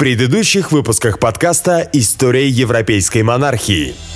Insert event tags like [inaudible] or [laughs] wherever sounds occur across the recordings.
предыдущих выпусках подкаста «История европейской монархии».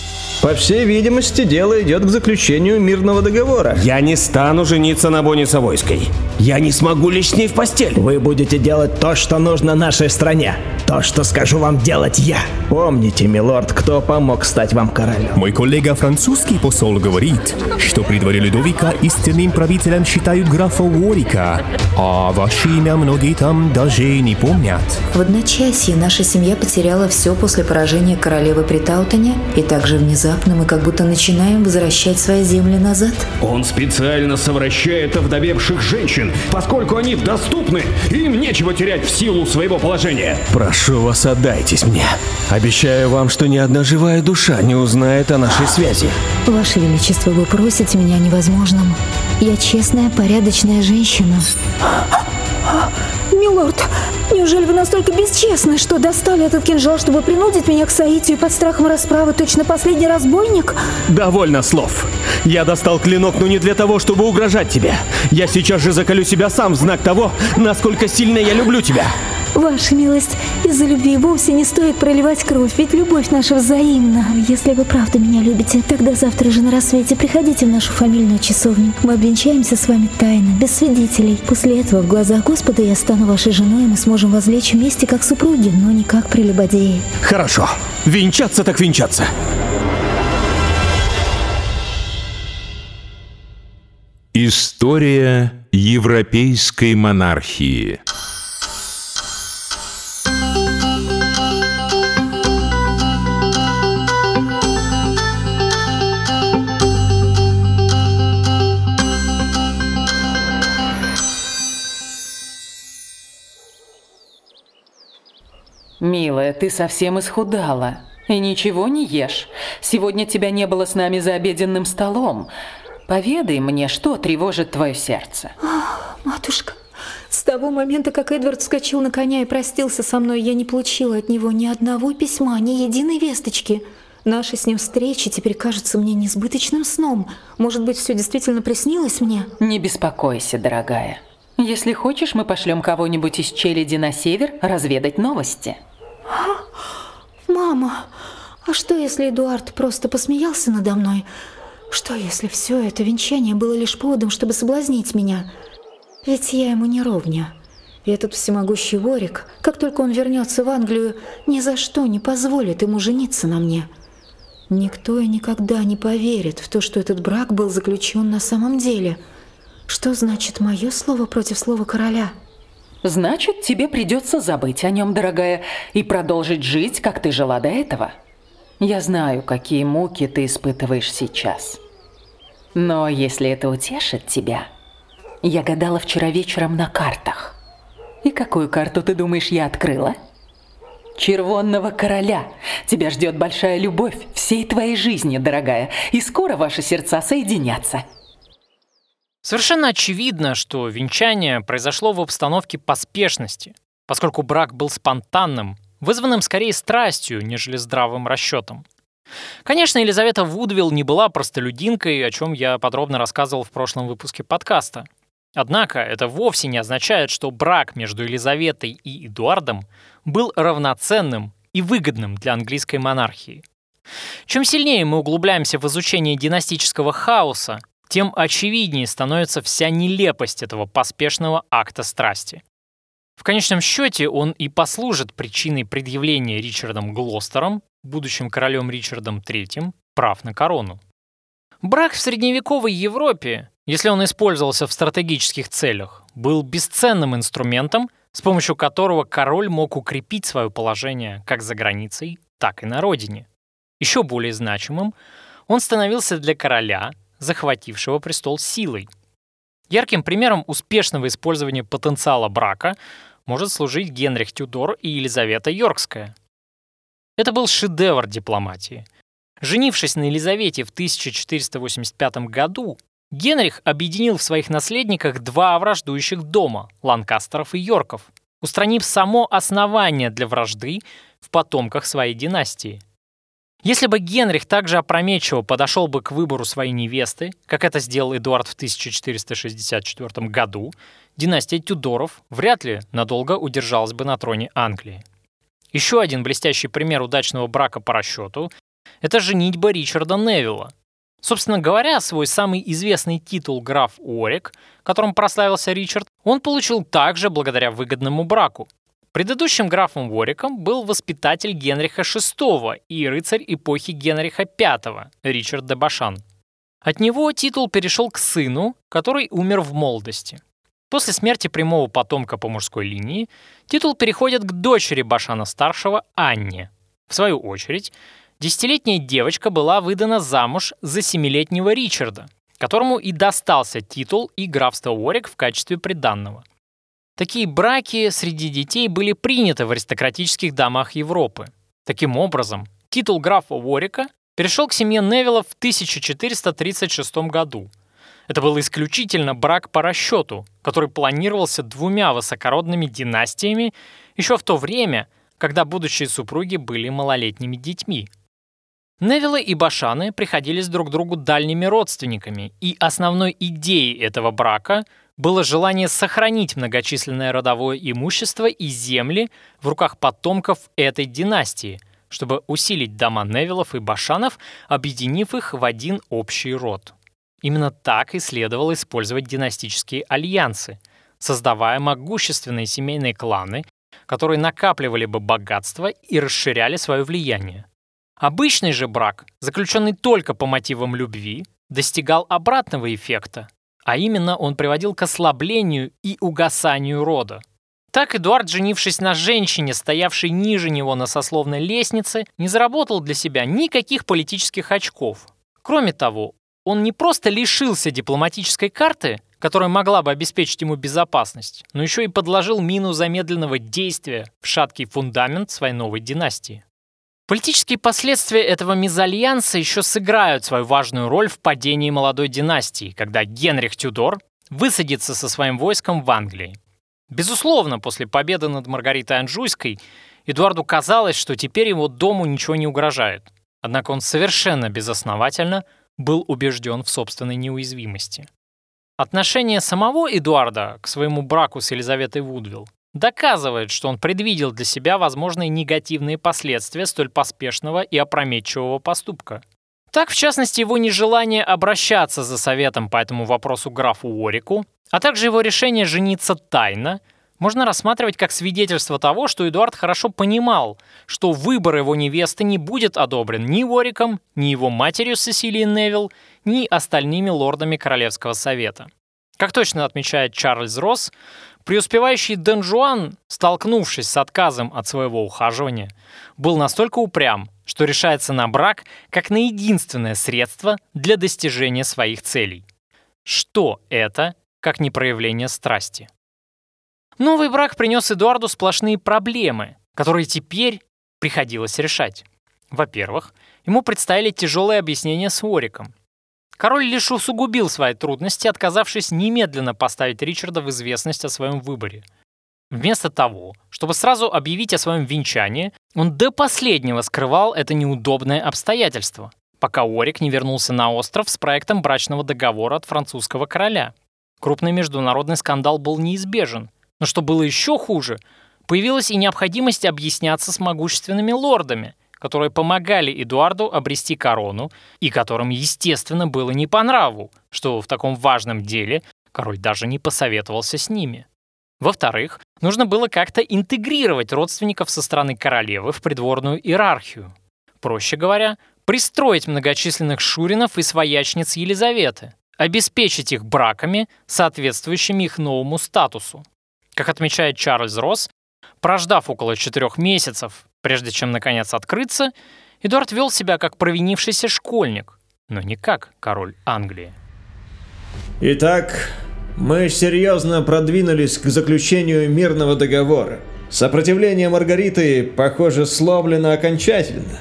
По всей видимости, дело идет к заключению мирного договора. Я не стану жениться на Боне Савойской. Я не смогу лечь с ней в постель. Вы будете делать то, что нужно нашей стране. То, что скажу вам делать я. Помните, милорд, кто помог стать вам королем. Мой коллега французский посол говорит, что при дворе Людовика истинным правителем считают графа Уорика, а ваше имя многие там даже не помнят. В одночасье наша семья потеряла все после поражения королевы при Таутоне, и также внезапно мы как будто начинаем возвращать свои земли назад. Он специально совращает овдовевших женщин, поскольку они доступны, и им нечего терять в силу своего положения. Прошу вас, отдайтесь мне. Обещаю вам, что ни одна живая душа не узнает о нашей связи. Ваше Величество, вы просите меня о невозможном. Я честная, порядочная женщина. Милорд, неужели вы настолько бесчестны, что достали этот кинжал, чтобы принудить меня к соитию под страхом расправы, точно последний разбойник? Довольно слов. Я достал клинок, но не для того, чтобы угрожать тебе. Я сейчас же заколю себя сам в знак того, насколько сильно я люблю тебя. Ваша милость, из-за любви вовсе не стоит проливать кровь, ведь любовь наша взаимна. Если вы правда меня любите, тогда завтра же на рассвете приходите в нашу фамильную часовню. Мы обвенчаемся с вами тайно, без свидетелей. После этого в глазах Господа я стану вашей женой, и мы сможем возлечь вместе как супруги, но не как прелюбодеи. Хорошо. Венчаться так венчаться. История европейской монархии. Милая, ты совсем исхудала. И ничего не ешь. Сегодня тебя не было с нами за обеденным столом. Поведай мне, что тревожит твое сердце. Матушка, с того момента, как Эдвард вскочил на коня и простился со мной, я не получила от него ни одного письма, ни единой весточки. Наша с ним встреча теперь кажется мне несбыточным сном. Может быть, все действительно приснилось мне? Не беспокойся, дорогая. Если хочешь, мы пошлем кого-нибудь из челяди на север разведать новости. Мама, а что, если Эдуард просто посмеялся надо мной? Что, если все это венчание было лишь поводом, чтобы соблазнить меня? Ведь я ему не ровня. И этот всемогущий Ворик, как только он вернется в Англию, ни за что не позволит ему жениться на мне. Никто и никогда не поверит в то, что этот брак был заключен на самом деле. Что значит мое слово против слова короля? Значит, тебе придется забыть о нем, дорогая, и продолжить жить, как ты жила до этого. Я знаю, какие муки ты испытываешь сейчас. Но если это утешит тебя, я гадала вчера вечером на картах. И какую карту, ты думаешь, я открыла? Червонного короля. Тебя ждет большая любовь всей твоей жизни, дорогая, и скоро ваши сердца соединятся. Совершенно очевидно, что венчание произошло в обстановке поспешности, поскольку брак был спонтанным, вызванным скорее страстью, нежели здравым расчетом. Конечно, Елизавета Вудвилл не была простолюдинкой, о чем я подробно рассказывал в прошлом выпуске подкаста. Однако это вовсе не означает, что брак между Елизаветой и Эдуардом был равноценным и выгодным для английской монархии. Чем сильнее мы углубляемся в изучение династического хаоса, тем очевиднее становится вся нелепость этого поспешного акта страсти. В конечном счете он и послужит причиной предъявления Ричардом Глостером, будущим королем Ричардом III, прав на корону. Брак в средневековой Европе, если он использовался в стратегических целях, был бесценным инструментом, с помощью которого король мог укрепить свое положение как за границей, так и на родине. Еще более значимым он становился для короля, захватившего престол силой. Ярким примером успешного использования потенциала брака может служить Генрих Тюдор и Елизавета Йоркская. Это был шедевр дипломатии. Женившись на Елизавете в 1485 году, Генрих объединил в своих наследниках два враждующих дома – Ланкастеров и Йорков, устранив само основание для вражды в потомках своей династии – если бы Генрих также опрометчиво подошел бы к выбору своей невесты, как это сделал Эдуард в 1464 году, династия Тюдоров вряд ли надолго удержалась бы на троне Англии. Еще один блестящий пример удачного брака по расчету – это женитьба Ричарда Невилла. Собственно говоря, свой самый известный титул граф Уорик, которым прославился Ричард, он получил также благодаря выгодному браку. Предыдущим графом Уориком был воспитатель Генриха VI и рыцарь эпохи Генриха V, Ричард де Башан. От него титул перешел к сыну, который умер в молодости. После смерти прямого потомка по мужской линии титул переходит к дочери Башана-старшего Анне. В свою очередь, десятилетняя девочка была выдана замуж за семилетнего Ричарда, которому и достался титул и графство Уорик в качестве приданного – Такие браки среди детей были приняты в аристократических домах Европы. Таким образом, титул графа Уорика перешел к семье Невилла в 1436 году. Это был исключительно брак по расчету, который планировался двумя высокородными династиями еще в то время, когда будущие супруги были малолетними детьми. Невиллы и Башаны приходились друг другу дальними родственниками, и основной идеей этого брака – было желание сохранить многочисленное родовое имущество и земли в руках потомков этой династии, чтобы усилить дома Невилов и Башанов, объединив их в один общий род. Именно так и следовало использовать династические альянсы, создавая могущественные семейные кланы, которые накапливали бы богатство и расширяли свое влияние. Обычный же брак, заключенный только по мотивам любви, достигал обратного эффекта, а именно он приводил к ослаблению и угасанию рода. Так Эдуард, женившись на женщине, стоявшей ниже него на сословной лестнице, не заработал для себя никаких политических очков. Кроме того, он не просто лишился дипломатической карты, которая могла бы обеспечить ему безопасность, но еще и подложил мину замедленного действия в шаткий фундамент своей новой династии. Политические последствия этого мезальянса еще сыграют свою важную роль в падении молодой династии, когда Генрих Тюдор высадится со своим войском в Англии. Безусловно, после победы над Маргаритой Анжуйской Эдуарду казалось, что теперь его дому ничего не угрожает. Однако он совершенно безосновательно был убежден в собственной неуязвимости. Отношение самого Эдуарда к своему браку с Елизаветой Вудвилл доказывает, что он предвидел для себя возможные негативные последствия столь поспешного и опрометчивого поступка. Так, в частности, его нежелание обращаться за советом по этому вопросу графу Уорику, а также его решение жениться тайно, можно рассматривать как свидетельство того, что Эдуард хорошо понимал, что выбор его невесты не будет одобрен ни Уориком, ни его матерью Сесилией Невилл, ни остальными лордами Королевского совета. Как точно отмечает Чарльз Росс, Преуспевающий Дэн Жуан, столкнувшись с отказом от своего ухаживания, был настолько упрям, что решается на брак как на единственное средство для достижения своих целей. Что это, как не проявление страсти? Новый брак принес Эдуарду сплошные проблемы, которые теперь приходилось решать. Во-первых, ему предстояли тяжелые объяснения с Уориком. Король лишь усугубил свои трудности, отказавшись немедленно поставить Ричарда в известность о своем выборе. Вместо того, чтобы сразу объявить о своем венчании, он до последнего скрывал это неудобное обстоятельство, пока Орик не вернулся на остров с проектом брачного договора от французского короля. Крупный международный скандал был неизбежен, но что было еще хуже, появилась и необходимость объясняться с могущественными лордами – которые помогали Эдуарду обрести корону и которым, естественно, было не по нраву, что в таком важном деле король даже не посоветовался с ними. Во-вторых, нужно было как-то интегрировать родственников со стороны королевы в придворную иерархию. Проще говоря, пристроить многочисленных шуринов и своячниц Елизаветы, обеспечить их браками, соответствующими их новому статусу. Как отмечает Чарльз Росс, прождав около четырех месяцев, Прежде чем, наконец, открыться, Эдуард вел себя как провинившийся школьник, но не как король Англии. Итак, мы серьезно продвинулись к заключению мирного договора. Сопротивление Маргариты, похоже, сломлено окончательно.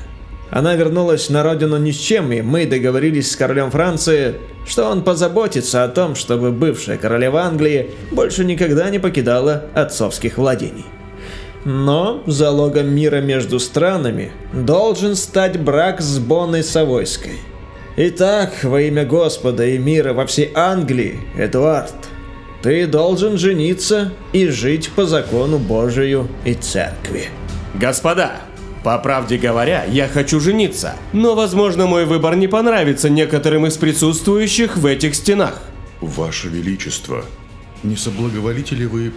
Она вернулась на родину ни с чем, и мы договорились с королем Франции, что он позаботится о том, чтобы бывшая королева Англии больше никогда не покидала отцовских владений. Но залогом мира между странами должен стать брак с Бонной Савойской. Итак, во имя Господа и мира во всей Англии, Эдуард, ты должен жениться и жить по закону Божию и Церкви. Господа, по правде говоря, я хочу жениться, но, возможно, мой выбор не понравится некоторым из присутствующих в этих стенах. Ваше Величество, не соблаговолите ли вы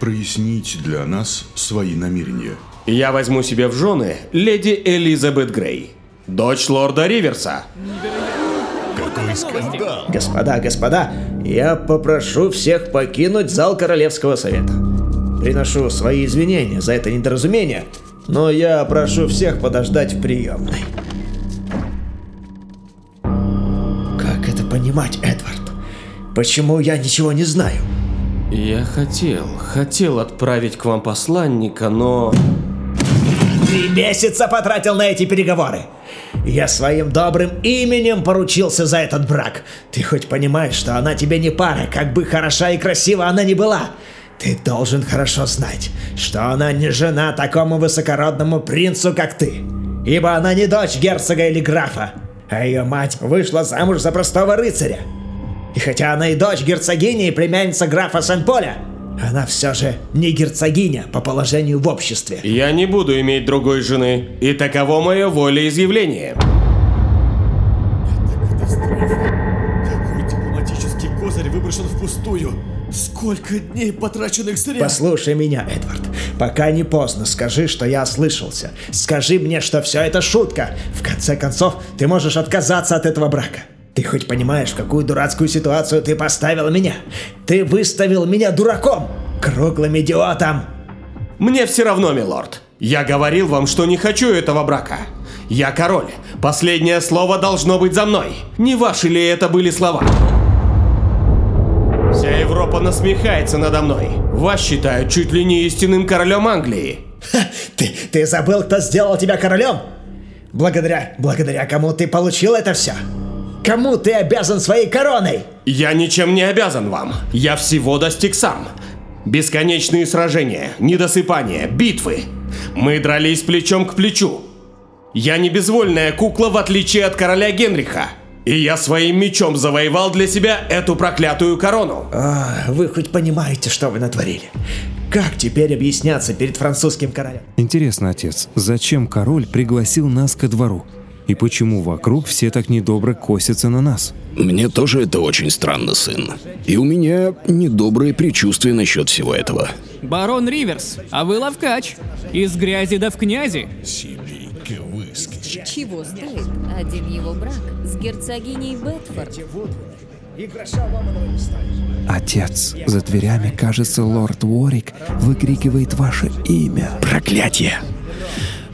прояснить для нас свои намерения? Я возьму себе в жены леди Элизабет Грей, дочь лорда Риверса. Какой скандал! Господа, господа, я попрошу всех покинуть зал Королевского совета. Приношу свои извинения за это недоразумение, но я прошу всех подождать в приемной. Как это понимать, Эдвард? Почему я ничего не знаю? Я хотел, хотел отправить к вам посланника, но... Три месяца потратил на эти переговоры. Я своим добрым именем поручился за этот брак. Ты хоть понимаешь, что она тебе не пара, как бы хороша и красива она ни была. Ты должен хорошо знать, что она не жена такому высокородному принцу, как ты. Ибо она не дочь герцога или графа, а ее мать вышла замуж за простого рыцаря. И хотя она и дочь герцогини и племянница графа Сен-Поля, она все же не герцогиня по положению в обществе. Я не буду иметь другой жены, и таково мое волеизъявление. Какой дипломатический козырь выброшен впустую? Сколько дней потраченных зря? Послушай меня, Эдвард. Пока не поздно, скажи, что я ослышался. Скажи мне, что все это шутка. В конце концов, ты можешь отказаться от этого брака. Ты хоть понимаешь, в какую дурацкую ситуацию ты поставил меня? Ты выставил меня дураком, круглым идиотом. Мне все равно, милорд. Я говорил вам, что не хочу этого брака. Я король. Последнее слово должно быть за мной. Не ваши ли это были слова? Вся Европа насмехается надо мной. Вас считают чуть ли не истинным королем Англии. Ха, ты, ты забыл, кто сделал тебя королем? Благодаря, благодаря кому ты получил это все? Кому ты обязан своей короной? Я ничем не обязан вам. Я всего достиг сам. Бесконечные сражения, недосыпания, битвы. Мы дрались плечом к плечу. Я не безвольная кукла, в отличие от короля Генриха. И я своим мечом завоевал для себя эту проклятую корону. А, вы хоть понимаете, что вы натворили? Как теперь объясняться перед французским королем? Интересно, отец, зачем король пригласил нас ко двору? И почему вокруг все так недобро косятся на нас? Мне тоже это очень странно, сын. И у меня недобрые предчувствия насчет всего этого. Барон Риверс, а вы ловкач. Из грязи да в князи. Чего стоит один его брак с герцогиней Бетфорд? Отец, за дверями, кажется, лорд Уорик выкрикивает ваше имя. Проклятие!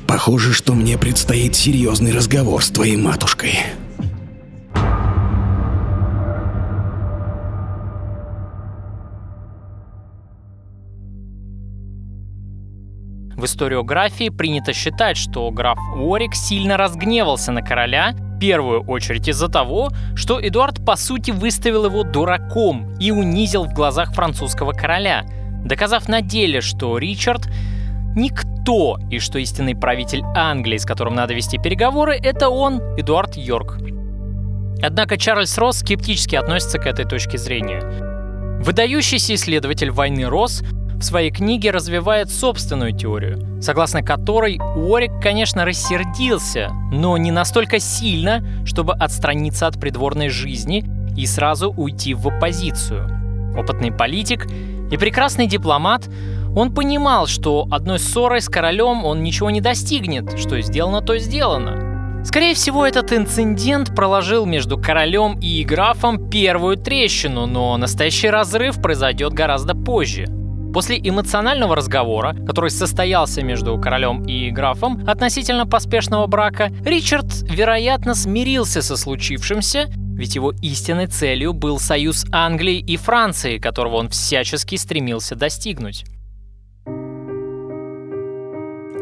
Похоже, что мне предстоит серьезный разговор с твоей матушкой. В историографии принято считать, что граф Уорик сильно разгневался на короля, в первую очередь из-за того, что Эдуард по сути выставил его дураком и унизил в глазах французского короля, доказав на деле, что Ричард никто, и что истинный правитель Англии, с которым надо вести переговоры, это он, Эдуард Йорк. Однако Чарльз Росс скептически относится к этой точке зрения. Выдающийся исследователь войны Росс в своей книге развивает собственную теорию, согласно которой Уорик, конечно, рассердился, но не настолько сильно, чтобы отстраниться от придворной жизни и сразу уйти в оппозицию. Опытный политик и прекрасный дипломат, он понимал, что одной ссорой с королем он ничего не достигнет, что сделано, то сделано. Скорее всего, этот инцидент проложил между королем и графом первую трещину, но настоящий разрыв произойдет гораздо позже. После эмоционального разговора, который состоялся между королем и графом относительно поспешного брака, Ричард, вероятно, смирился со случившимся, ведь его истинной целью был союз Англии и Франции, которого он всячески стремился достигнуть.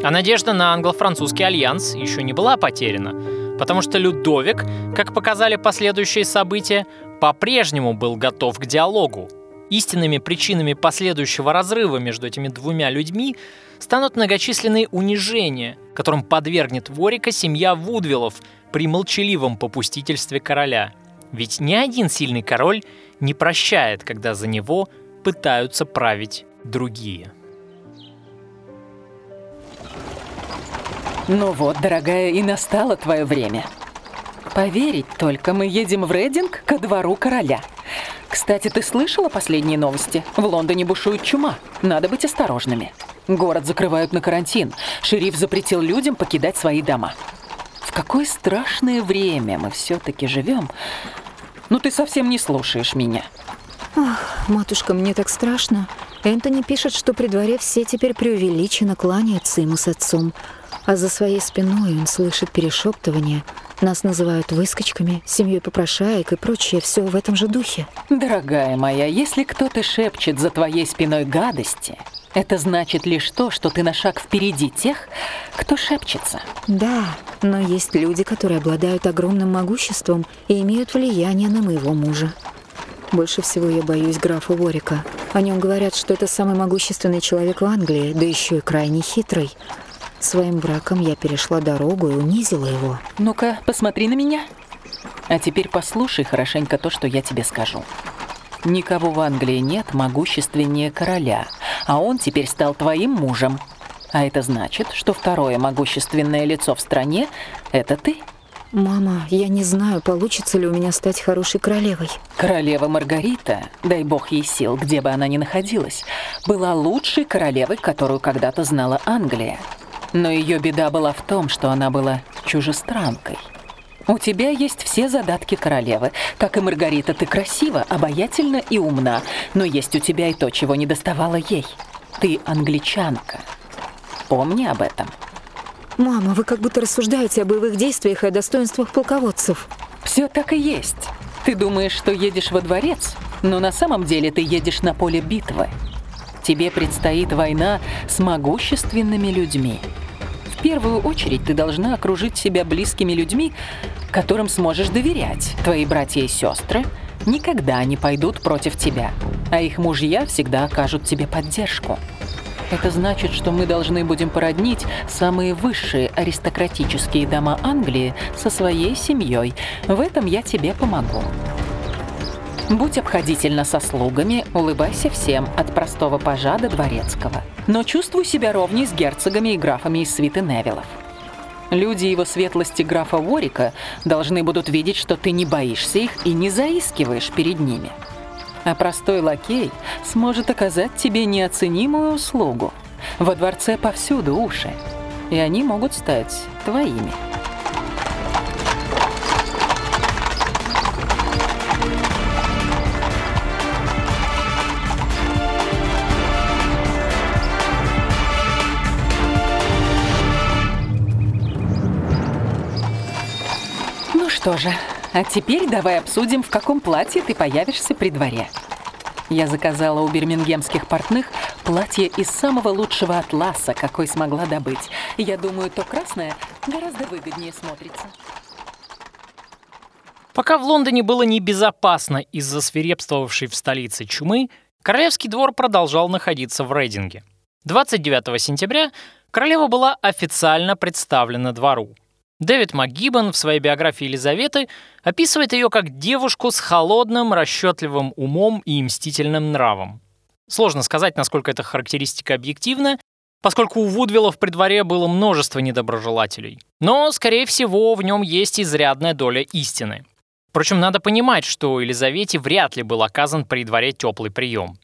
А надежда на англо-французский альянс еще не была потеряна, потому что Людовик, как показали последующие события, по-прежнему был готов к диалогу. Истинными причинами последующего разрыва между этими двумя людьми станут многочисленные унижения, которым подвергнет Ворика семья Вудвиллов при молчаливом попустительстве короля. Ведь ни один сильный король не прощает, когда за него пытаются править другие. Ну вот, дорогая, и настало твое время. Поверить только, мы едем в Рейдинг ко двору короля. Кстати, ты слышала последние новости? В Лондоне бушует чума. Надо быть осторожными. Город закрывают на карантин. Шериф запретил людям покидать свои дома. В какое страшное время мы все-таки живем. Ну ты совсем не слушаешь меня. Ах, матушка, мне так страшно. Энтони пишет, что при дворе все теперь преувеличенно кланяются ему с отцом, а за своей спиной он слышит перешептывание. Нас называют выскочками, семьей попрошаек и прочее, все в этом же духе. Дорогая моя, если кто-то шепчет за твоей спиной гадости, это значит лишь то, что ты на шаг впереди тех, кто шепчется. Да, но есть люди, которые обладают огромным могуществом и имеют влияние на моего мужа. Больше всего я боюсь графа Ворика. О нем говорят, что это самый могущественный человек в Англии, да еще и крайне хитрый. Своим браком я перешла дорогу и унизила его. Ну-ка, посмотри на меня. А теперь послушай хорошенько то, что я тебе скажу. Никого в Англии нет могущественнее короля, а он теперь стал твоим мужем. А это значит, что второе могущественное лицо в стране – это ты. Мама, я не знаю, получится ли у меня стать хорошей королевой. Королева Маргарита, дай бог ей сил, где бы она ни находилась, была лучшей королевой, которую когда-то знала Англия. Но ее беда была в том, что она была чужестранкой. У тебя есть все задатки королевы. Как и Маргарита, ты красива, обаятельна и умна, но есть у тебя и то, чего не доставало ей. Ты англичанка. Помни об этом. Мама, вы как будто рассуждаете о боевых действиях и о достоинствах полководцев. Все так и есть. Ты думаешь, что едешь во дворец, но на самом деле ты едешь на поле битвы. Тебе предстоит война с могущественными людьми. Первую очередь ты должна окружить себя близкими людьми, которым сможешь доверять. Твои братья и сестры никогда не пойдут против тебя, а их мужья всегда окажут тебе поддержку. Это значит, что мы должны будем породнить самые высшие аристократические дома Англии со своей семьей. В этом я тебе помогу. Будь обходительна со слугами, улыбайся всем, от простого пажа до дворецкого. Но чувствуй себя ровней с герцогами и графами из свиты Невилов. Люди его светлости графа Ворика должны будут видеть, что ты не боишься их и не заискиваешь перед ними а простой лакей сможет оказать тебе неоценимую услугу. Во дворце повсюду уши, и они могут стать твоими. Что же, а теперь давай обсудим, в каком платье ты появишься при дворе. Я заказала у бирмингемских портных платье из самого лучшего атласа, какой смогла добыть. Я думаю, то красное гораздо выгоднее смотрится. Пока в Лондоне было небезопасно из-за свирепствовавшей в столице чумы, королевский двор продолжал находиться в рейдинге. 29 сентября королева была официально представлена двору. Дэвид МакГиббон в своей биографии Елизаветы описывает ее как девушку с холодным, расчетливым умом и мстительным нравом. Сложно сказать, насколько эта характеристика объективна, поскольку у Вудвиллов при дворе было множество недоброжелателей. Но, скорее всего, в нем есть изрядная доля истины. Впрочем, надо понимать, что Елизавете вряд ли был оказан при дворе теплый прием.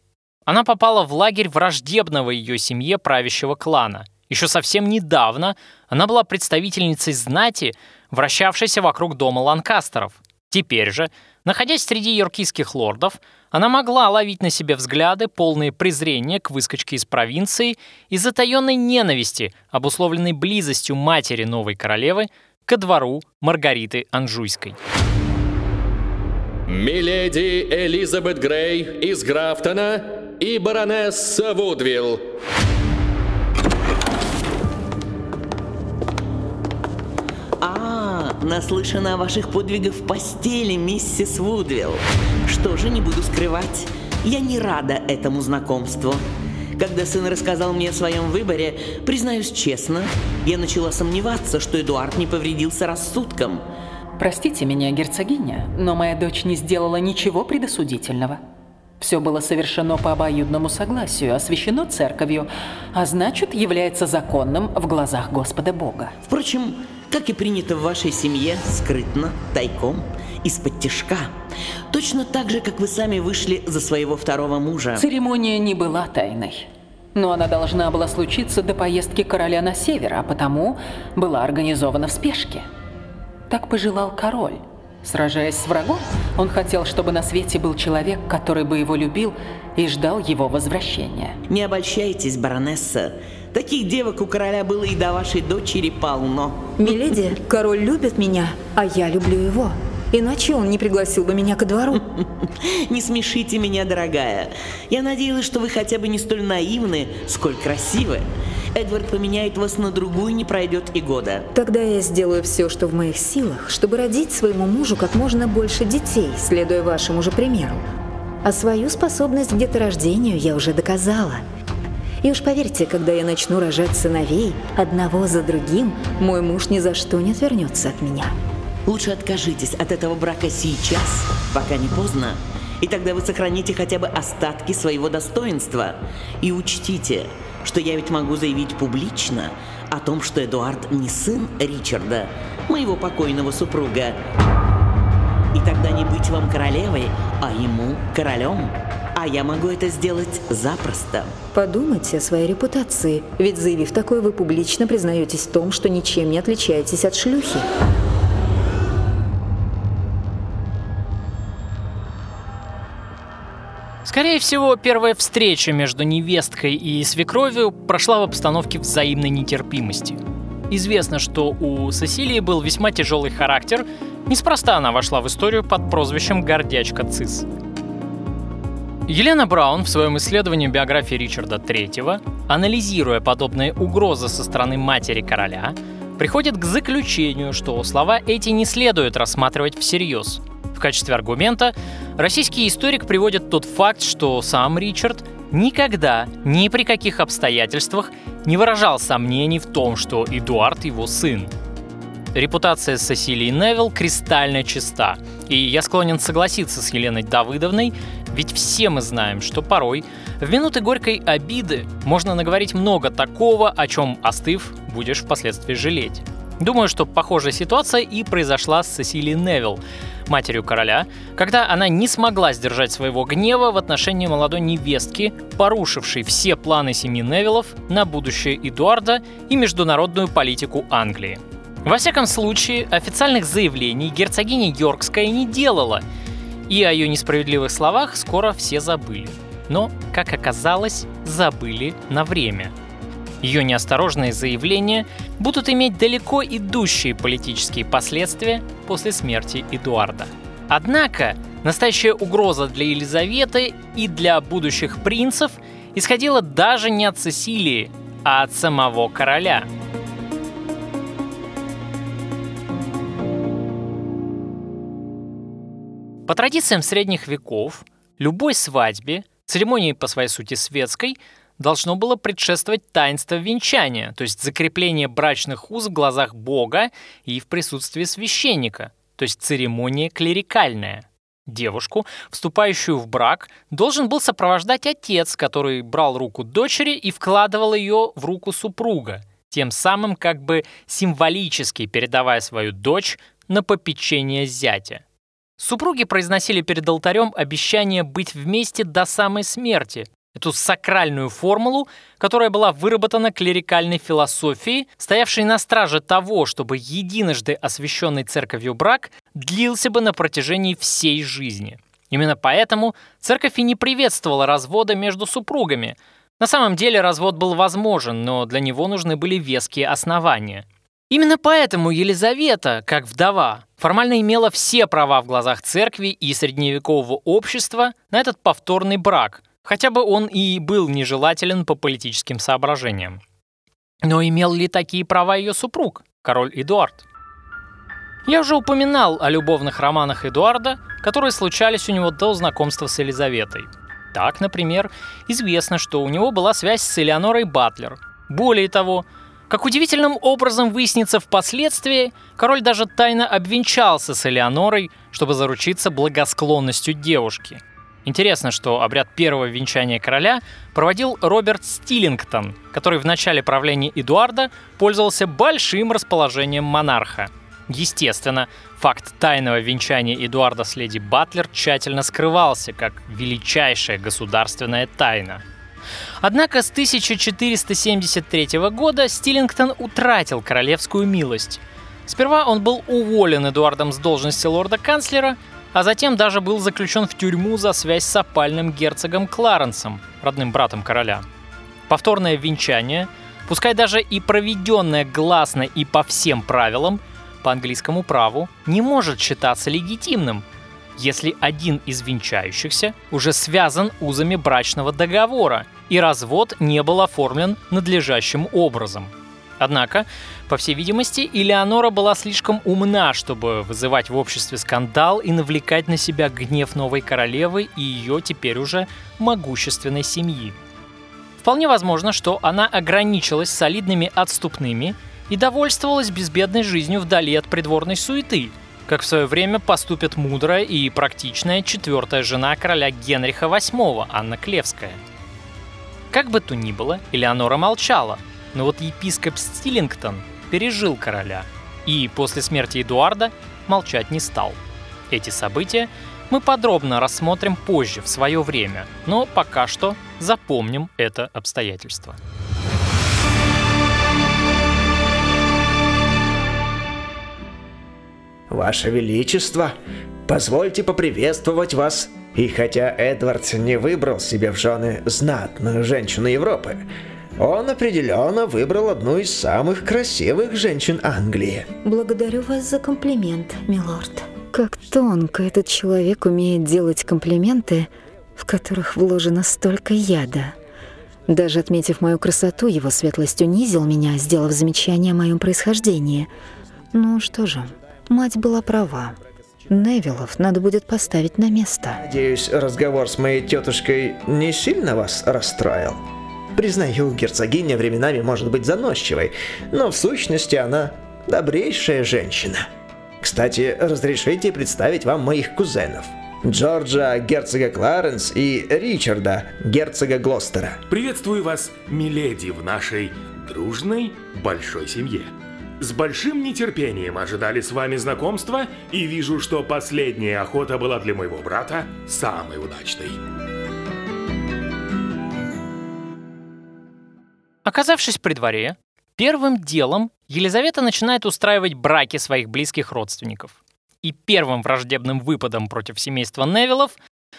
Она попала в лагерь враждебного ее семье правящего клана – еще совсем недавно она была представительницей знати, вращавшейся вокруг дома Ланкастеров. Теперь же, находясь среди йоркийских лордов, она могла ловить на себе взгляды, полные презрения к выскочке из провинции и затаенной ненависти, обусловленной близостью матери новой королевы ко двору Маргариты Анжуйской. Миледи Элизабет Грей из Графтона и баронесса Вудвилл. Наслышана о ваших подвигах в постели, миссис Вудвилл. Что же, не буду скрывать, я не рада этому знакомству. Когда сын рассказал мне о своем выборе, признаюсь честно, я начала сомневаться, что Эдуард не повредился рассудком. Простите меня, герцогиня, но моя дочь не сделала ничего предосудительного. Все было совершено по обоюдному согласию, освящено церковью, а значит, является законным в глазах Господа Бога. Впрочем, как и принято в вашей семье, скрытно, тайком, из-под тяжка. Точно так же, как вы сами вышли за своего второго мужа. Церемония не была тайной. Но она должна была случиться до поездки короля на север, а потому была организована в спешке. Так пожелал король. Сражаясь с врагом, он хотел, чтобы на свете был человек, который бы его любил и ждал его возвращения. Не обольщайтесь, баронесса. Таких девок у короля было и до вашей дочери полно. Миледи, король любит меня, а я люблю его. Иначе он не пригласил бы меня ко двору. [laughs] Не смешите меня, дорогая. Я надеялась, что вы хотя бы не столь наивны, сколь красивы. Эдвард поменяет вас на другую, не пройдет и года. Тогда я сделаю все, что в моих силах, чтобы родить своему мужу как можно больше детей, следуя вашему же примеру. А свою способность к деторождению я уже доказала. И уж поверьте, когда я начну рожать сыновей, одного за другим, мой муж ни за что не отвернется от меня. Лучше откажитесь от этого брака сейчас, пока не поздно, и тогда вы сохраните хотя бы остатки своего достоинства. И учтите, что я ведь могу заявить публично о том, что Эдуард не сын Ричарда, моего покойного супруга. И тогда не быть вам королевой, а ему королем. А я могу это сделать запросто. Подумайте о своей репутации, ведь заявив такое, вы публично признаетесь в том, что ничем не отличаетесь от шлюхи. Скорее всего, первая встреча между невесткой и свекровью прошла в обстановке взаимной нетерпимости. Известно, что у Сесилии был весьма тяжелый характер, неспроста она вошла в историю под прозвищем «Гордячка Цис». Елена Браун в своем исследовании биографии Ричарда III, анализируя подобные угрозы со стороны матери короля, приходит к заключению, что слова эти не следует рассматривать всерьез – в качестве аргумента российский историк приводит тот факт, что сам Ричард никогда, ни при каких обстоятельствах не выражал сомнений в том, что Эдуард его сын. Репутация Сесилии Невилл кристально чиста, и я склонен согласиться с Еленой Давыдовной, ведь все мы знаем, что порой в минуты горькой обиды можно наговорить много такого, о чем остыв, будешь впоследствии жалеть. Думаю, что похожая ситуация и произошла с Сесилией Невилл, матерью короля, когда она не смогла сдержать своего гнева в отношении молодой невестки, порушившей все планы семьи Невиллов на будущее Эдуарда и международную политику Англии. Во всяком случае, официальных заявлений герцогиня Йоркская не делала, и о ее несправедливых словах скоро все забыли. Но, как оказалось, забыли на время – ее неосторожные заявления будут иметь далеко идущие политические последствия после смерти Эдуарда. Однако, настоящая угроза для Елизаветы и для будущих принцев исходила даже не от Сесилии, а от самого короля. По традициям средних веков, любой свадьбе, церемонии по своей сути светской, должно было предшествовать таинство венчания, то есть закрепление брачных уз в глазах Бога и в присутствии священника, то есть церемония клерикальная. Девушку, вступающую в брак, должен был сопровождать отец, который брал руку дочери и вкладывал ее в руку супруга, тем самым как бы символически передавая свою дочь на попечение зятя. Супруги произносили перед алтарем обещание быть вместе до самой смерти, эту сакральную формулу, которая была выработана клерикальной философией, стоявшей на страже того, чтобы единожды освященный церковью брак длился бы на протяжении всей жизни. Именно поэтому церковь и не приветствовала развода между супругами. На самом деле развод был возможен, но для него нужны были веские основания. Именно поэтому Елизавета, как вдова, формально имела все права в глазах церкви и средневекового общества на этот повторный брак – хотя бы он и был нежелателен по политическим соображениям. Но имел ли такие права ее супруг, король Эдуард? Я уже упоминал о любовных романах Эдуарда, которые случались у него до знакомства с Елизаветой. Так, например, известно, что у него была связь с Элеонорой Батлер. Более того, как удивительным образом выяснится впоследствии, король даже тайно обвенчался с Элеонорой, чтобы заручиться благосклонностью девушки – Интересно, что обряд первого венчания короля проводил Роберт Стиллингтон, который в начале правления Эдуарда пользовался большим расположением монарха. Естественно, факт тайного венчания Эдуарда с леди Батлер тщательно скрывался как величайшая государственная тайна. Однако с 1473 года Стиллингтон утратил королевскую милость. Сперва он был уволен Эдуардом с должности лорда-канцлера, а затем даже был заключен в тюрьму за связь с опальным герцогом Кларенсом, родным братом короля. Повторное венчание, пускай даже и проведенное гласно и по всем правилам, по английскому праву, не может считаться легитимным, если один из венчающихся уже связан узами брачного договора и развод не был оформлен надлежащим образом – Однако, по всей видимости, Элеонора была слишком умна, чтобы вызывать в обществе скандал и навлекать на себя гнев новой королевы и ее теперь уже могущественной семьи. Вполне возможно, что она ограничилась солидными отступными и довольствовалась безбедной жизнью вдали от придворной суеты, как в свое время поступит мудрая и практичная четвертая жена короля Генриха VIII, Анна Клевская. Как бы то ни было, Элеонора молчала – но вот епископ Стиллингтон пережил короля и после смерти Эдуарда молчать не стал. Эти события мы подробно рассмотрим позже, в свое время, но пока что запомним это обстоятельство. Ваше Величество, позвольте поприветствовать вас. И хотя Эдвард не выбрал себе в жены знатную женщину Европы, он определенно выбрал одну из самых красивых женщин Англии. Благодарю вас за комплимент, милорд. Как тонко этот человек умеет делать комплименты, в которых вложено столько яда. Даже отметив мою красоту, его светлость унизил меня, сделав замечание о моем происхождении. Ну что же, мать была права. Невилов надо будет поставить на место. Надеюсь, разговор с моей тетушкой не сильно вас расстроил? Признаю, герцогиня временами может быть заносчивой, но в сущности она добрейшая женщина. Кстати, разрешите представить вам моих кузенов. Джорджа, герцога Кларенс и Ричарда, герцога Глостера. Приветствую вас, миледи, в нашей дружной большой семье. С большим нетерпением ожидали с вами знакомства и вижу, что последняя охота была для моего брата самой удачной. Оказавшись при дворе, первым делом Елизавета начинает устраивать браки своих близких родственников. И первым враждебным выпадом против семейства Невиллов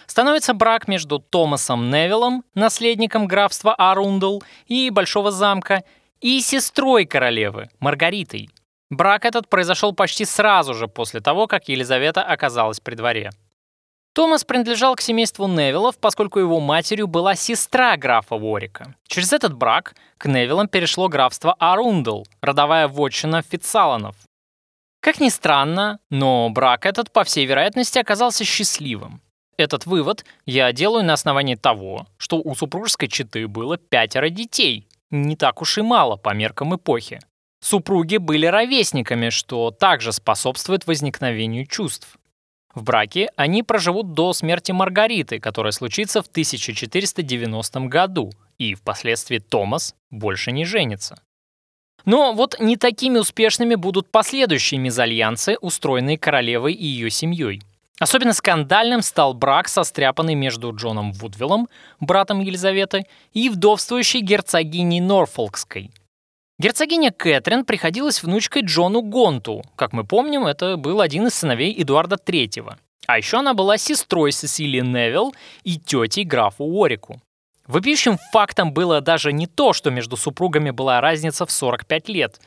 становится брак между Томасом Невиллом, наследником графства Арундл и Большого замка, и сестрой королевы, Маргаритой. Брак этот произошел почти сразу же после того, как Елизавета оказалась при дворе. Томас принадлежал к семейству Невиллов, поскольку его матерью была сестра графа Уорика. Через этот брак к Невиллам перешло графство Арундл, родовая вотчина Фитцаланов. Как ни странно, но брак этот, по всей вероятности, оказался счастливым. Этот вывод я делаю на основании того, что у супружеской четы было пятеро детей. Не так уж и мало по меркам эпохи. Супруги были ровесниками, что также способствует возникновению чувств. В браке они проживут до смерти Маргариты, которая случится в 1490 году, и впоследствии Томас больше не женится. Но вот не такими успешными будут последующие мезальянсы, устроенные королевой и ее семьей. Особенно скандальным стал брак, состряпанный между Джоном Вудвиллом, братом Елизаветы, и вдовствующей герцогиней Норфолкской – Герцогиня Кэтрин приходилась внучкой Джону Гонту. Как мы помним, это был один из сыновей Эдуарда III. А еще она была сестрой Сесилии Невилл и тетей графу Уорику. Вопиющим фактом было даже не то, что между супругами была разница в 45 лет.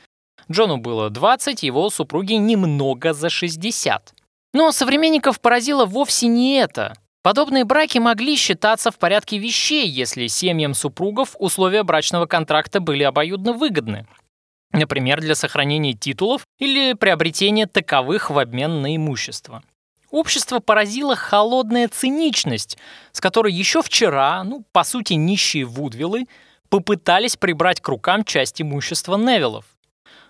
Джону было 20, его супруге немного за 60. Но современников поразило вовсе не это. Подобные браки могли считаться в порядке вещей, если семьям супругов условия брачного контракта были обоюдно выгодны. Например, для сохранения титулов или приобретения таковых в обмен на имущество. Общество поразило холодная циничность, с которой еще вчера, ну, по сути, нищие Вудвиллы попытались прибрать к рукам часть имущества Невиллов.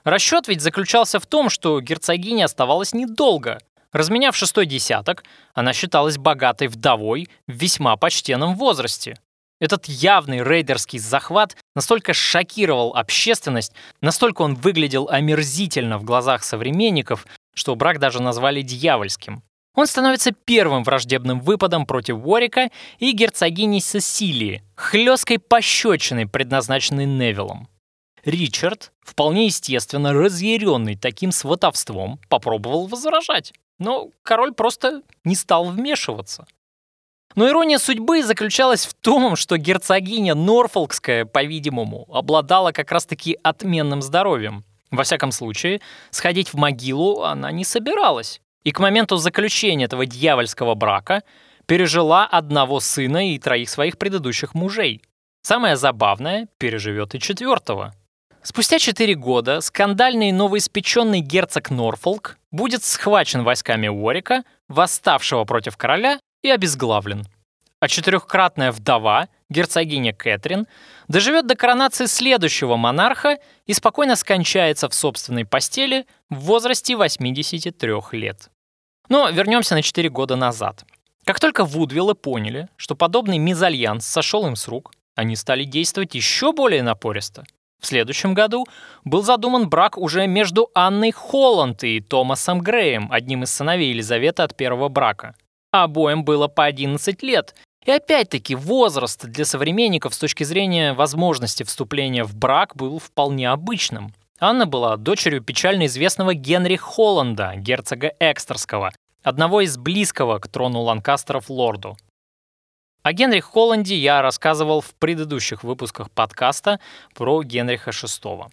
Расчет ведь заключался в том, что герцогиня оставалась недолго, Разменяв шестой десяток, она считалась богатой вдовой в весьма почтенном возрасте. Этот явный рейдерский захват настолько шокировал общественность, настолько он выглядел омерзительно в глазах современников, что брак даже назвали дьявольским. Он становится первым враждебным выпадом против Уорика и герцогини Сесилии, хлесткой пощечиной, предназначенной Невиллом. Ричард, вполне естественно разъяренный таким сватовством, попробовал возражать, но король просто не стал вмешиваться. Но ирония судьбы заключалась в том, что герцогиня Норфолкская, по-видимому, обладала как раз-таки отменным здоровьем. Во всяком случае, сходить в могилу она не собиралась. И к моменту заключения этого дьявольского брака пережила одного сына и троих своих предыдущих мужей. Самое забавное, переживет и четвертого. Спустя четыре года скандальный новоиспеченный герцог Норфолк будет схвачен войсками Уорика, восставшего против короля, и обезглавлен. А четырехкратная вдова, герцогиня Кэтрин, доживет до коронации следующего монарха и спокойно скончается в собственной постели в возрасте 83 лет. Но вернемся на 4 года назад. Как только Вудвиллы поняли, что подобный мезальянс сошел им с рук, они стали действовать еще более напористо. В следующем году был задуман брак уже между Анной Холланд и Томасом Греем, одним из сыновей Елизаветы от первого брака. Обоим было по 11 лет. И опять-таки возраст для современников с точки зрения возможности вступления в брак был вполне обычным. Анна была дочерью печально известного Генри Холланда, герцога Экстерского, одного из близкого к трону Ланкастеров лорду. О Генри Холланде я рассказывал в предыдущих выпусках подкаста про Генриха VI.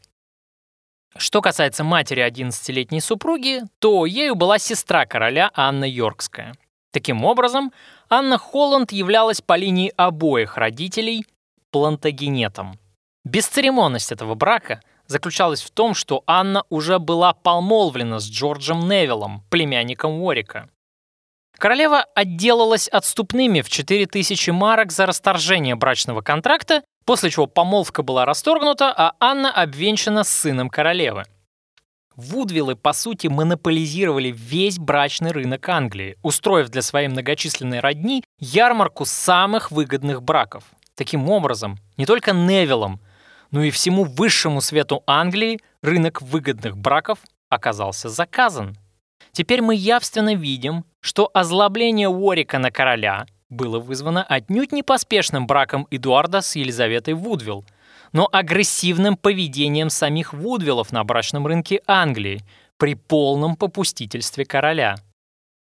Что касается матери 11-летней супруги, то ею была сестра короля Анна Йоркская. Таким образом, Анна Холланд являлась по линии обоих родителей плантагенетом. Бесцеремонность этого брака заключалась в том, что Анна уже была помолвлена с Джорджем Невиллом, племянником Уорика. Королева отделалась отступными в 4000 марок за расторжение брачного контракта, после чего помолвка была расторгнута, а Анна обвенчана с сыном королевы. Вудвиллы, по сути, монополизировали весь брачный рынок Англии, устроив для своей многочисленной родни ярмарку самых выгодных браков. Таким образом, не только Невиллом, но и всему высшему свету Англии рынок выгодных браков оказался заказан. Теперь мы явственно видим, что озлобление Уорика на короля было вызвано отнюдь не поспешным браком Эдуарда с Елизаветой Вудвилл, но агрессивным поведением самих Вудвиллов на брачном рынке Англии при полном попустительстве короля.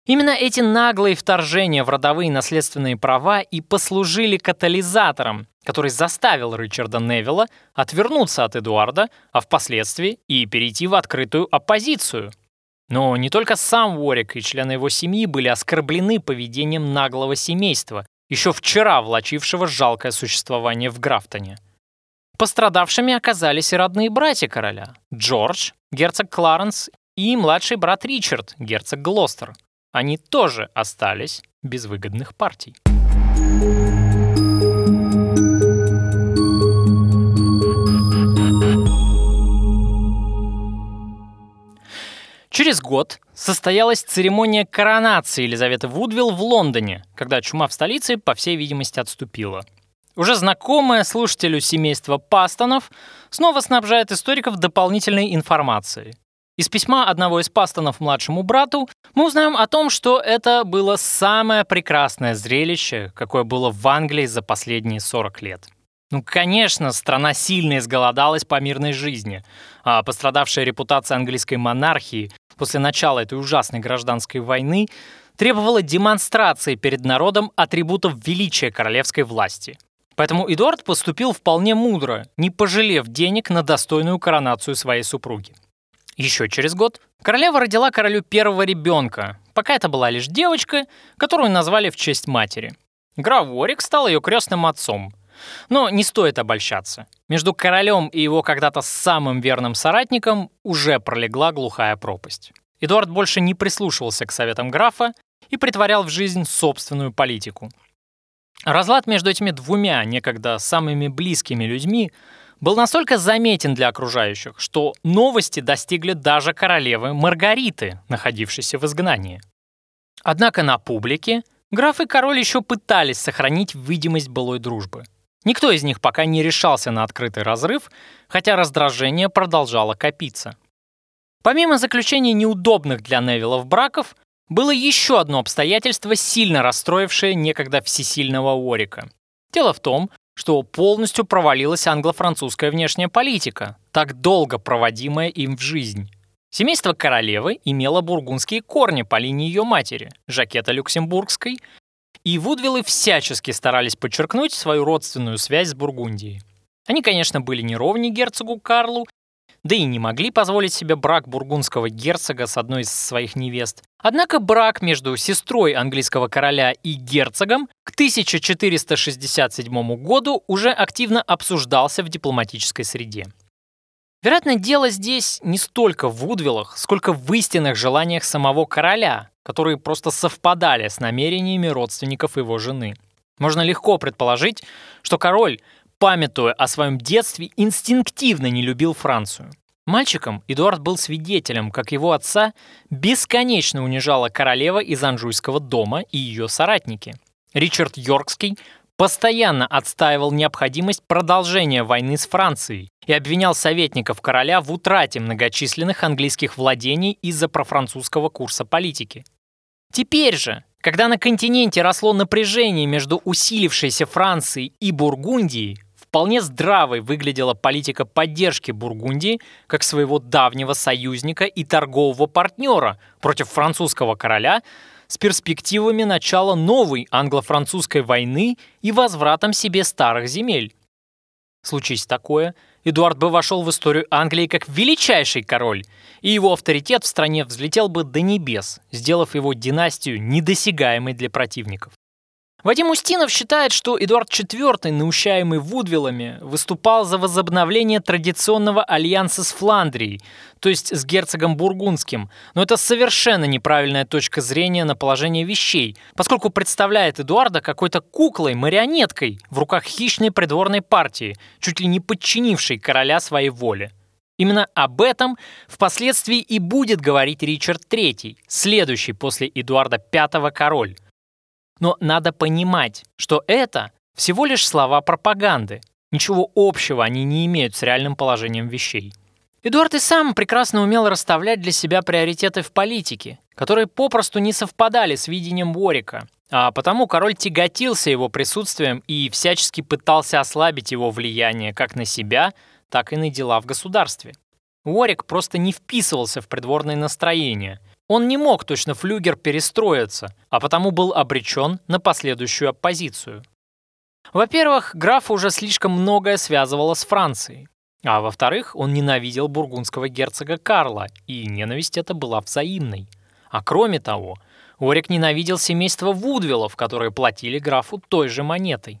Именно эти наглые вторжения в родовые наследственные права и послужили катализатором, который заставил Ричарда Невилла отвернуться от Эдуарда, а впоследствии и перейти в открытую оппозицию. Но не только сам Уорик и члены его семьи были оскорблены поведением наглого семейства, еще вчера влачившего жалкое существование в Графтоне. Пострадавшими оказались и родные братья короля – Джордж, герцог Кларенс и младший брат Ричард, герцог Глостер. Они тоже остались без выгодных партий. Через год состоялась церемония коронации Елизаветы Вудвилл в Лондоне, когда чума в столице, по всей видимости, отступила. Уже знакомое слушателю семейства Пастонов снова снабжает историков дополнительной информацией. Из письма одного из Пастонов младшему брату мы узнаем о том, что это было самое прекрасное зрелище, какое было в Англии за последние 40 лет. Ну, конечно, страна сильно изголодалась по мирной жизни, а пострадавшая репутация английской монархии после начала этой ужасной гражданской войны требовала демонстрации перед народом атрибутов величия королевской власти. Поэтому Эдуард поступил вполне мудро, не пожалев денег на достойную коронацию своей супруги. Еще через год королева родила королю первого ребенка, пока это была лишь девочка, которую назвали в честь матери. Граф Ворик стал ее крестным отцом. Но не стоит обольщаться. Между королем и его когда-то самым верным соратником уже пролегла глухая пропасть. Эдуард больше не прислушивался к советам графа и притворял в жизнь собственную политику – Разлад между этими двумя некогда самыми близкими людьми был настолько заметен для окружающих, что новости достигли даже королевы Маргариты, находившейся в изгнании. Однако на публике граф и король еще пытались сохранить видимость былой дружбы. Никто из них пока не решался на открытый разрыв, хотя раздражение продолжало копиться. Помимо заключения неудобных для Невиллов браков, было еще одно обстоятельство, сильно расстроившее некогда всесильного Уорика. Дело в том, что полностью провалилась англо-французская внешняя политика, так долго проводимая им в жизнь. Семейство королевы имело бургундские корни по линии ее матери, Жакета Люксембургской, и Вудвиллы всячески старались подчеркнуть свою родственную связь с Бургундией. Они, конечно, были не ровни герцогу Карлу, да и не могли позволить себе брак бургундского герцога с одной из своих невест. Однако брак между сестрой английского короля и герцогом к 1467 году уже активно обсуждался в дипломатической среде. Вероятно, дело здесь не столько в Вудвиллах, сколько в истинных желаниях самого короля, которые просто совпадали с намерениями родственников его жены. Можно легко предположить, что король, памятуя о своем детстве, инстинктивно не любил Францию. Мальчиком Эдуард был свидетелем, как его отца бесконечно унижала королева из Анжуйского дома и ее соратники. Ричард Йоркский постоянно отстаивал необходимость продолжения войны с Францией и обвинял советников короля в утрате многочисленных английских владений из-за профранцузского курса политики. Теперь же, когда на континенте росло напряжение между усилившейся Францией и Бургундией, вполне здравой выглядела политика поддержки Бургундии как своего давнего союзника и торгового партнера против французского короля с перспективами начала новой англо-французской войны и возвратом себе старых земель. Случись такое, Эдуард бы вошел в историю Англии как величайший король, и его авторитет в стране взлетел бы до небес, сделав его династию недосягаемой для противников. Вадим Устинов считает, что Эдуард IV, наущаемый Вудвиллами, выступал за возобновление традиционного альянса с Фландрией, то есть с герцогом Бургундским, но это совершенно неправильная точка зрения на положение вещей, поскольку представляет Эдуарда какой-то куклой, марионеткой в руках хищной придворной партии, чуть ли не подчинившей короля своей воле. Именно об этом впоследствии и будет говорить Ричард III, следующий после Эдуарда V король. Но надо понимать, что это всего лишь слова пропаганды. Ничего общего они не имеют с реальным положением вещей. Эдуард и сам прекрасно умел расставлять для себя приоритеты в политике, которые попросту не совпадали с видением Уорика, а потому король тяготился его присутствием и всячески пытался ослабить его влияние как на себя, так и на дела в государстве. Уорик просто не вписывался в придворное настроение – он не мог точно флюгер перестроиться, а потому был обречен на последующую оппозицию. Во-первых, граф уже слишком многое связывало с Францией. А во-вторых, он ненавидел бургундского герцога Карла, и ненависть эта была взаимной. А кроме того, Орик ненавидел семейство Вудвиллов, которые платили графу той же монетой.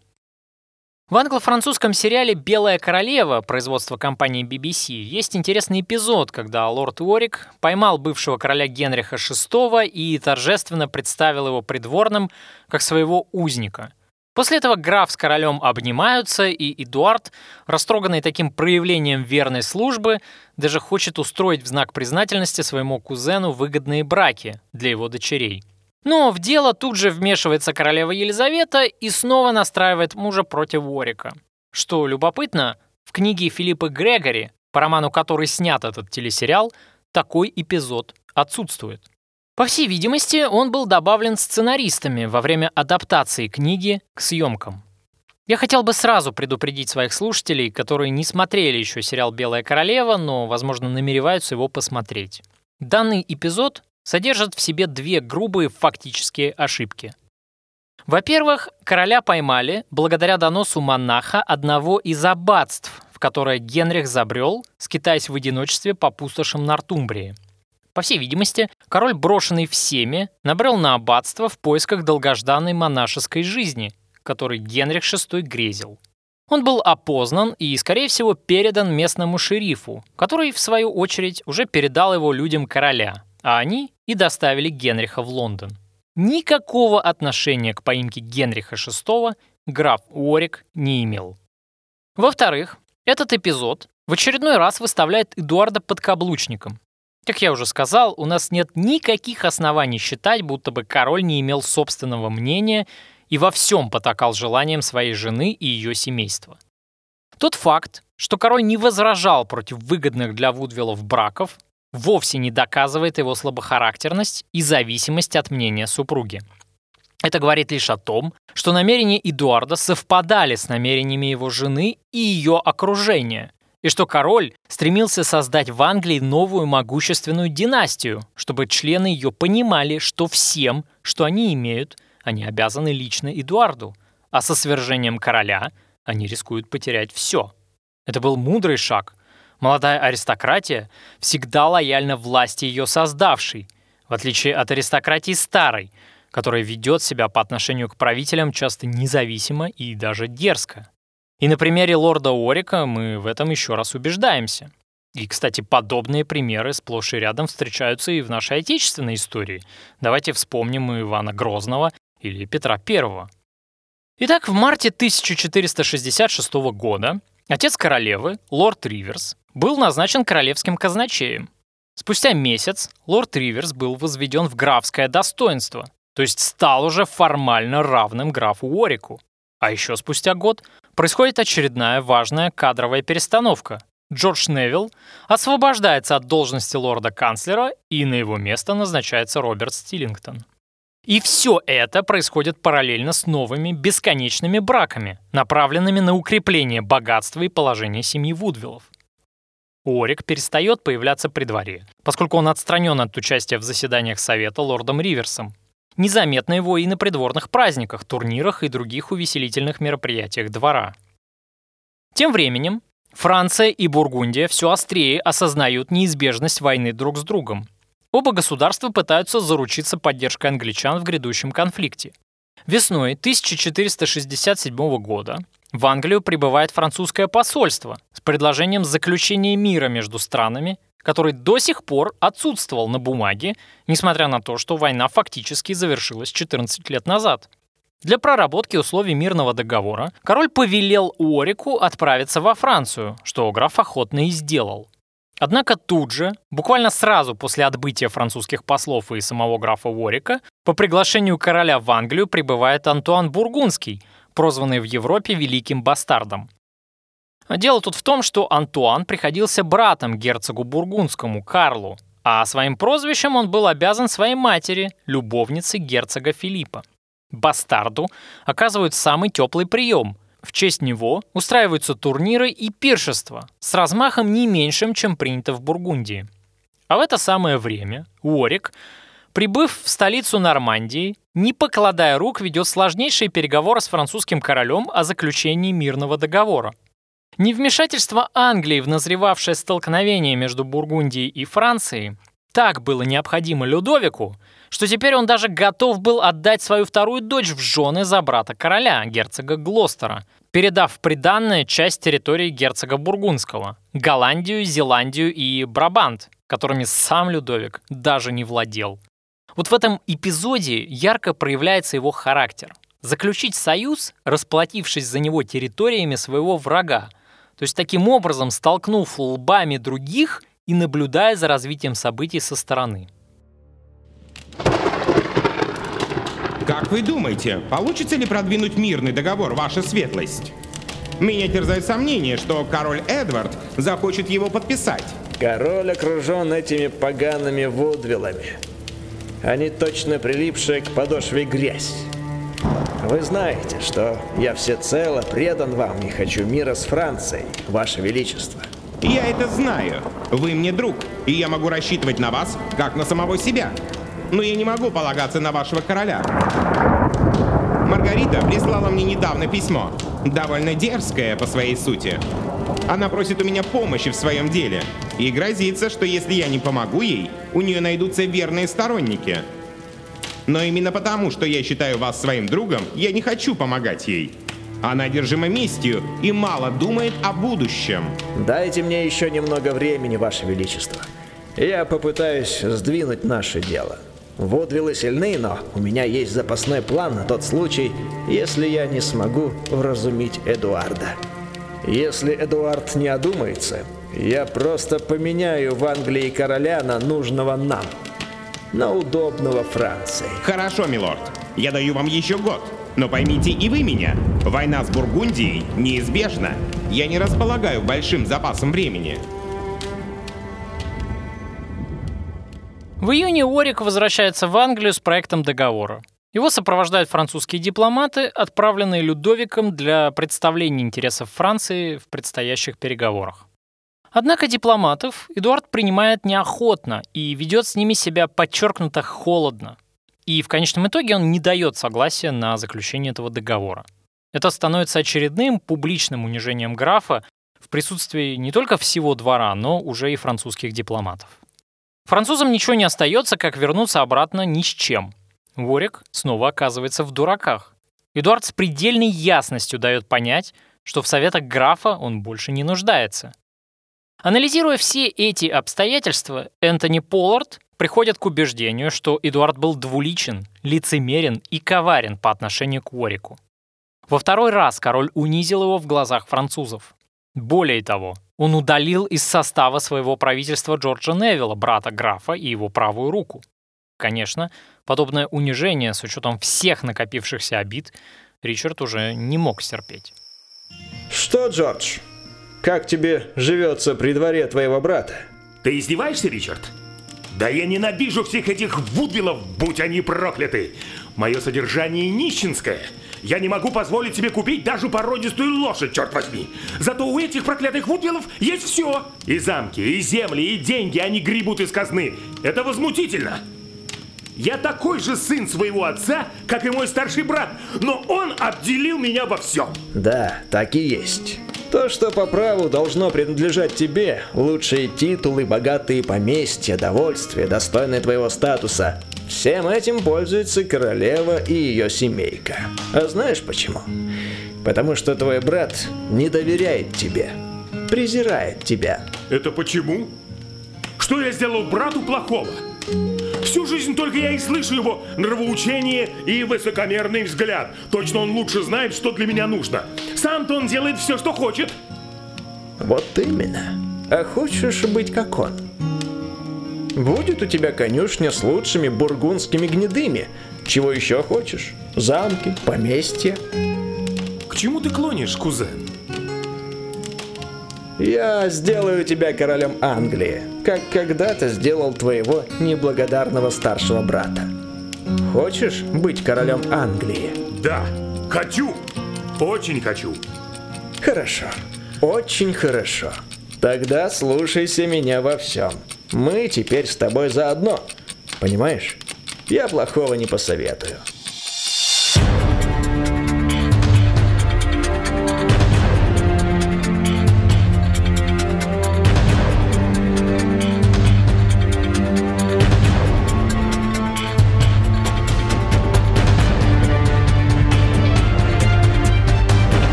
В англо-французском сериале «Белая королева» производства компании BBC есть интересный эпизод, когда лорд Уорик поймал бывшего короля Генриха VI и торжественно представил его придворным как своего узника. После этого граф с королем обнимаются, и Эдуард, растроганный таким проявлением верной службы, даже хочет устроить в знак признательности своему кузену выгодные браки для его дочерей. Но в дело тут же вмешивается королева Елизавета и снова настраивает мужа против Уорика. Что любопытно, в книге Филиппа Грегори, по роману который снят этот телесериал, такой эпизод отсутствует. По всей видимости, он был добавлен сценаристами во время адаптации книги к съемкам. Я хотел бы сразу предупредить своих слушателей, которые не смотрели еще сериал «Белая королева», но, возможно, намереваются его посмотреть. Данный эпизод содержит в себе две грубые фактические ошибки. Во-первых, короля поймали благодаря доносу монаха одного из аббатств, в которое Генрих забрел, скитаясь в одиночестве по пустошам Нортумбрии. По всей видимости, король, брошенный всеми, набрел на аббатство в поисках долгожданной монашеской жизни, которой Генрих VI грезил. Он был опознан и, скорее всего, передан местному шерифу, который, в свою очередь, уже передал его людям короля, а они и доставили Генриха в Лондон. Никакого отношения к поимке Генриха VI граф Уорик не имел. Во-вторых, этот эпизод в очередной раз выставляет Эдуарда подкаблучником. Как я уже сказал, у нас нет никаких оснований считать, будто бы король не имел собственного мнения и во всем потакал желаниям своей жены и ее семейства. Тот факт, что король не возражал против выгодных для Вудвиллов браков, вовсе не доказывает его слабохарактерность и зависимость от мнения супруги. Это говорит лишь о том, что намерения Эдуарда совпадали с намерениями его жены и ее окружения, и что король стремился создать в Англии новую могущественную династию, чтобы члены ее понимали, что всем, что они имеют, они обязаны лично Эдуарду, а со свержением короля они рискуют потерять все. Это был мудрый шаг. Молодая аристократия всегда лояльна власти ее создавшей, в отличие от аристократии старой, которая ведет себя по отношению к правителям часто независимо и даже дерзко. И на примере лорда Орика мы в этом еще раз убеждаемся. И, кстати, подобные примеры сплошь и рядом встречаются и в нашей отечественной истории. Давайте вспомним Ивана Грозного или Петра I. Итак, в марте 1466 года отец королевы, лорд Риверс, был назначен королевским казначеем. Спустя месяц лорд Риверс был возведен в графское достоинство, то есть стал уже формально равным графу Уорику. А еще спустя год происходит очередная важная кадровая перестановка. Джордж Невилл освобождается от должности лорда-канцлера, и на его место назначается Роберт Стиллингтон. И все это происходит параллельно с новыми бесконечными браками, направленными на укрепление богатства и положения семьи Вудвиллов. Орик перестает появляться при дворе, поскольку он отстранен от участия в заседаниях Совета лордом Риверсом, Незаметно его и на придворных праздниках, турнирах и других увеселительных мероприятиях двора. Тем временем Франция и Бургундия все острее осознают неизбежность войны друг с другом. Оба государства пытаются заручиться поддержкой англичан в грядущем конфликте. Весной 1467 года в Англию прибывает французское посольство с предложением заключения мира между странами который до сих пор отсутствовал на бумаге, несмотря на то, что война фактически завершилась 14 лет назад. Для проработки условий мирного договора король повелел Уорику отправиться во Францию, что граф охотно и сделал. Однако тут же, буквально сразу после отбытия французских послов и самого графа Уорика, по приглашению короля в Англию прибывает Антуан Бургундский, прозванный в Европе Великим Бастардом. Дело тут в том, что Антуан приходился братом герцогу Бургундскому Карлу, а своим прозвищем он был обязан своей матери, любовнице герцога Филиппа. Бастарду оказывают самый теплый прием. В честь него устраиваются турниры и пиршества с размахом не меньшим, чем принято в Бургундии. А в это самое время Уорик, прибыв в столицу Нормандии, не покладая рук, ведет сложнейшие переговоры с французским королем о заключении мирного договора – Невмешательство Англии в назревавшее столкновение между Бургундией и Францией так было необходимо Людовику, что теперь он даже готов был отдать свою вторую дочь в жены за брата короля, герцога Глостера, передав приданное часть территории герцога Бургундского – Голландию, Зеландию и Брабант, которыми сам Людовик даже не владел. Вот в этом эпизоде ярко проявляется его характер. Заключить союз, расплатившись за него территориями своего врага – то есть таким образом столкнув лбами других и наблюдая за развитием событий со стороны. Как вы думаете, получится ли продвинуть мирный договор, ваша светлость? Меня терзает сомнение, что король Эдвард захочет его подписать. Король окружен этими погаными вудвиллами. Они точно прилипшие к подошве грязь. Вы знаете, что я всецело предан вам и хочу мира с Францией, Ваше Величество. Я это знаю. Вы мне друг, и я могу рассчитывать на вас, как на самого себя. Но я не могу полагаться на вашего короля. Маргарита прислала мне недавно письмо, довольно дерзкое по своей сути. Она просит у меня помощи в своем деле и грозится, что если я не помогу ей, у нее найдутся верные сторонники – но именно потому, что я считаю вас своим другом, я не хочу помогать ей. Она одержима местью и мало думает о будущем. Дайте мне еще немного времени, Ваше Величество. Я попытаюсь сдвинуть наше дело. Водвиллы сильны, но у меня есть запасной план на тот случай, если я не смогу вразумить Эдуарда. Если Эдуард не одумается, Я просто поменяю в Англии короля на нужного нам. На удобного Франции. Хорошо, милорд. Я даю вам еще год. Но поймите и вы меня. Война с Бургундией неизбежна. Я не располагаю большим запасом времени. В июне Уорик возвращается в Англию с проектом договора. Его сопровождают французские дипломаты, отправленные Людовиком для представления интересов Франции в предстоящих переговорах. Однако дипломатов Эдуард принимает неохотно и ведет с ними себя подчеркнуто холодно. И в конечном итоге он не дает согласия на заключение этого договора. Это становится очередным публичным унижением графа в присутствии не только всего двора, но уже и французских дипломатов. Французам ничего не остается, как вернуться обратно ни с чем. Ворик снова оказывается в дураках. Эдуард с предельной ясностью дает понять, что в советах графа он больше не нуждается. Анализируя все эти обстоятельства, Энтони Поллард приходит к убеждению, что Эдуард был двуличен, лицемерен и коварен по отношению к Уорику. Во второй раз король унизил его в глазах французов. Более того, он удалил из состава своего правительства Джорджа Невилла, брата графа, и его правую руку. Конечно, подобное унижение с учетом всех накопившихся обид Ричард уже не мог стерпеть. Что, Джордж, как тебе живется при дворе твоего брата? Ты издеваешься, Ричард? Да я ненавижу всех этих вудвиллов, будь они прокляты. Мое содержание нищенское. Я не могу позволить себе купить даже породистую лошадь, черт возьми. Зато у этих проклятых вудвиллов есть все. И замки, и земли, и деньги они гребут из казны. Это возмутительно. Я такой же сын своего отца, как и мой старший брат, но он обделил меня во всем. Да, так и есть. То, что по праву должно принадлежать тебе, лучшие титулы, богатые поместья, довольствие, достойное твоего статуса, всем этим пользуется королева и ее семейка. А знаешь почему? Потому что твой брат не доверяет тебе, презирает тебя. Это почему? Что я сделал брату плохого? Всю жизнь только я и слышу его нравоучение и высокомерный взгляд. Точно он лучше знает, что для меня нужно. Сам-то он делает все, что хочет. Вот именно. А хочешь быть как он? Будет у тебя конюшня с лучшими бургундскими гнедыми. Чего еще хочешь? Замки, поместья. К чему ты клонишь, кузен? Я сделаю тебя королем Англии, как когда-то сделал твоего неблагодарного старшего брата. Хочешь быть королем Англии? Да, хочу. Очень хочу. Хорошо. Очень хорошо. Тогда слушайся меня во всем. Мы теперь с тобой заодно. Понимаешь? Я плохого не посоветую.